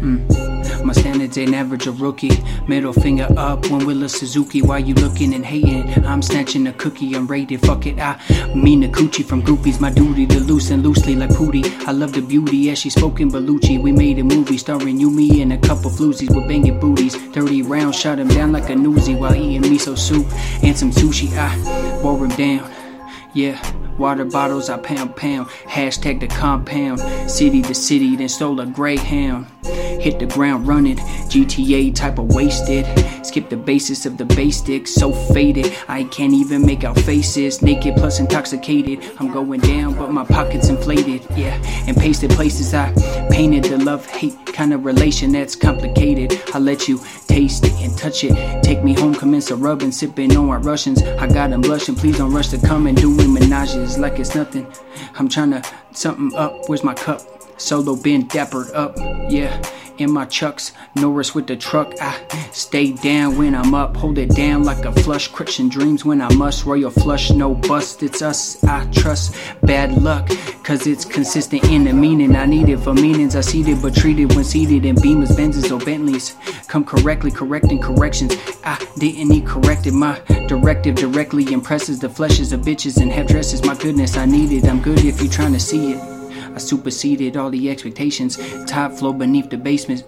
Mm. minutes ain't average a rookie. Middle finger up when Willa Suzuki. Why you looking and hating? I'm snatching a cookie, I'm rated. Fuck it, I mean the coochie from groupies. My duty to loosen loosely like Pootie. I love the beauty as she spoken Bellucci. We made a movie starring you, me, and a couple floozies with banging booties. 30 rounds, shot him down like a newsie while eating miso soup and some sushi. I wore him down. Yeah, water bottles I pound pound. Hashtag the compound. City to city, then stole a greyhound. Hit the ground running, GTA type of wasted. Skip the basis of the basics, so faded. I can't even make out faces. Naked plus intoxicated. I'm going down, but my pockets inflated. Yeah, and pasted places I painted the love hate kind of relation that's complicated. I let you taste it and touch it. Take me home, commence a rubbing, sipping on our Russians. I got them blushing, please don't rush to come and doing menages like it's nothing. I'm trying to something up. Where's my cup? Solo been dappered up, yeah. In my chucks, Norris with the truck. I stay down when I'm up, hold it down like a flush. Christian dreams when I must. Royal flush, no bust. It's us, I trust. Bad luck, cause it's consistent in the meaning. I need it for meanings. I seated but treated when seated in Beamers, Benzes, or Bentleys. Come correctly, correcting corrections. I didn't need corrected. My directive directly impresses the fleshes of bitches and have dresses. My goodness, I need it. I'm good if you're trying to see it. I superseded all the expectations. Top floor beneath the basement.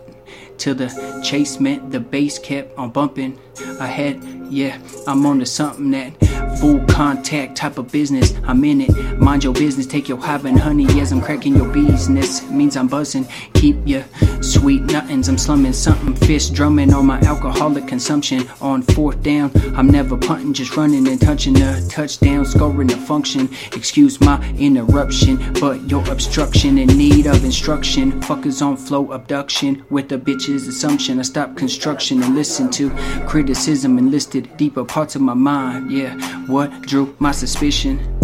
Till the chase meant the bass kept on bumping ahead. Yeah, I'm on to something that full contact type of business. I'm in it. Mind your business, take your hive and honey Yes, I'm cracking your business. Means I'm buzzing. Keep your sweet nothings. I'm slumming something. Fist drumming on my alcoholic consumption. On fourth down, I'm never punting, just running and touching the touchdown, scoring the function. Excuse my interruption, but your obstruction in need of instruction. Fuckers on flow abduction with the bitch's assumption. I stop construction and listen to criticism enlisted deeper parts of my mind. Yeah, what drew my suspicion?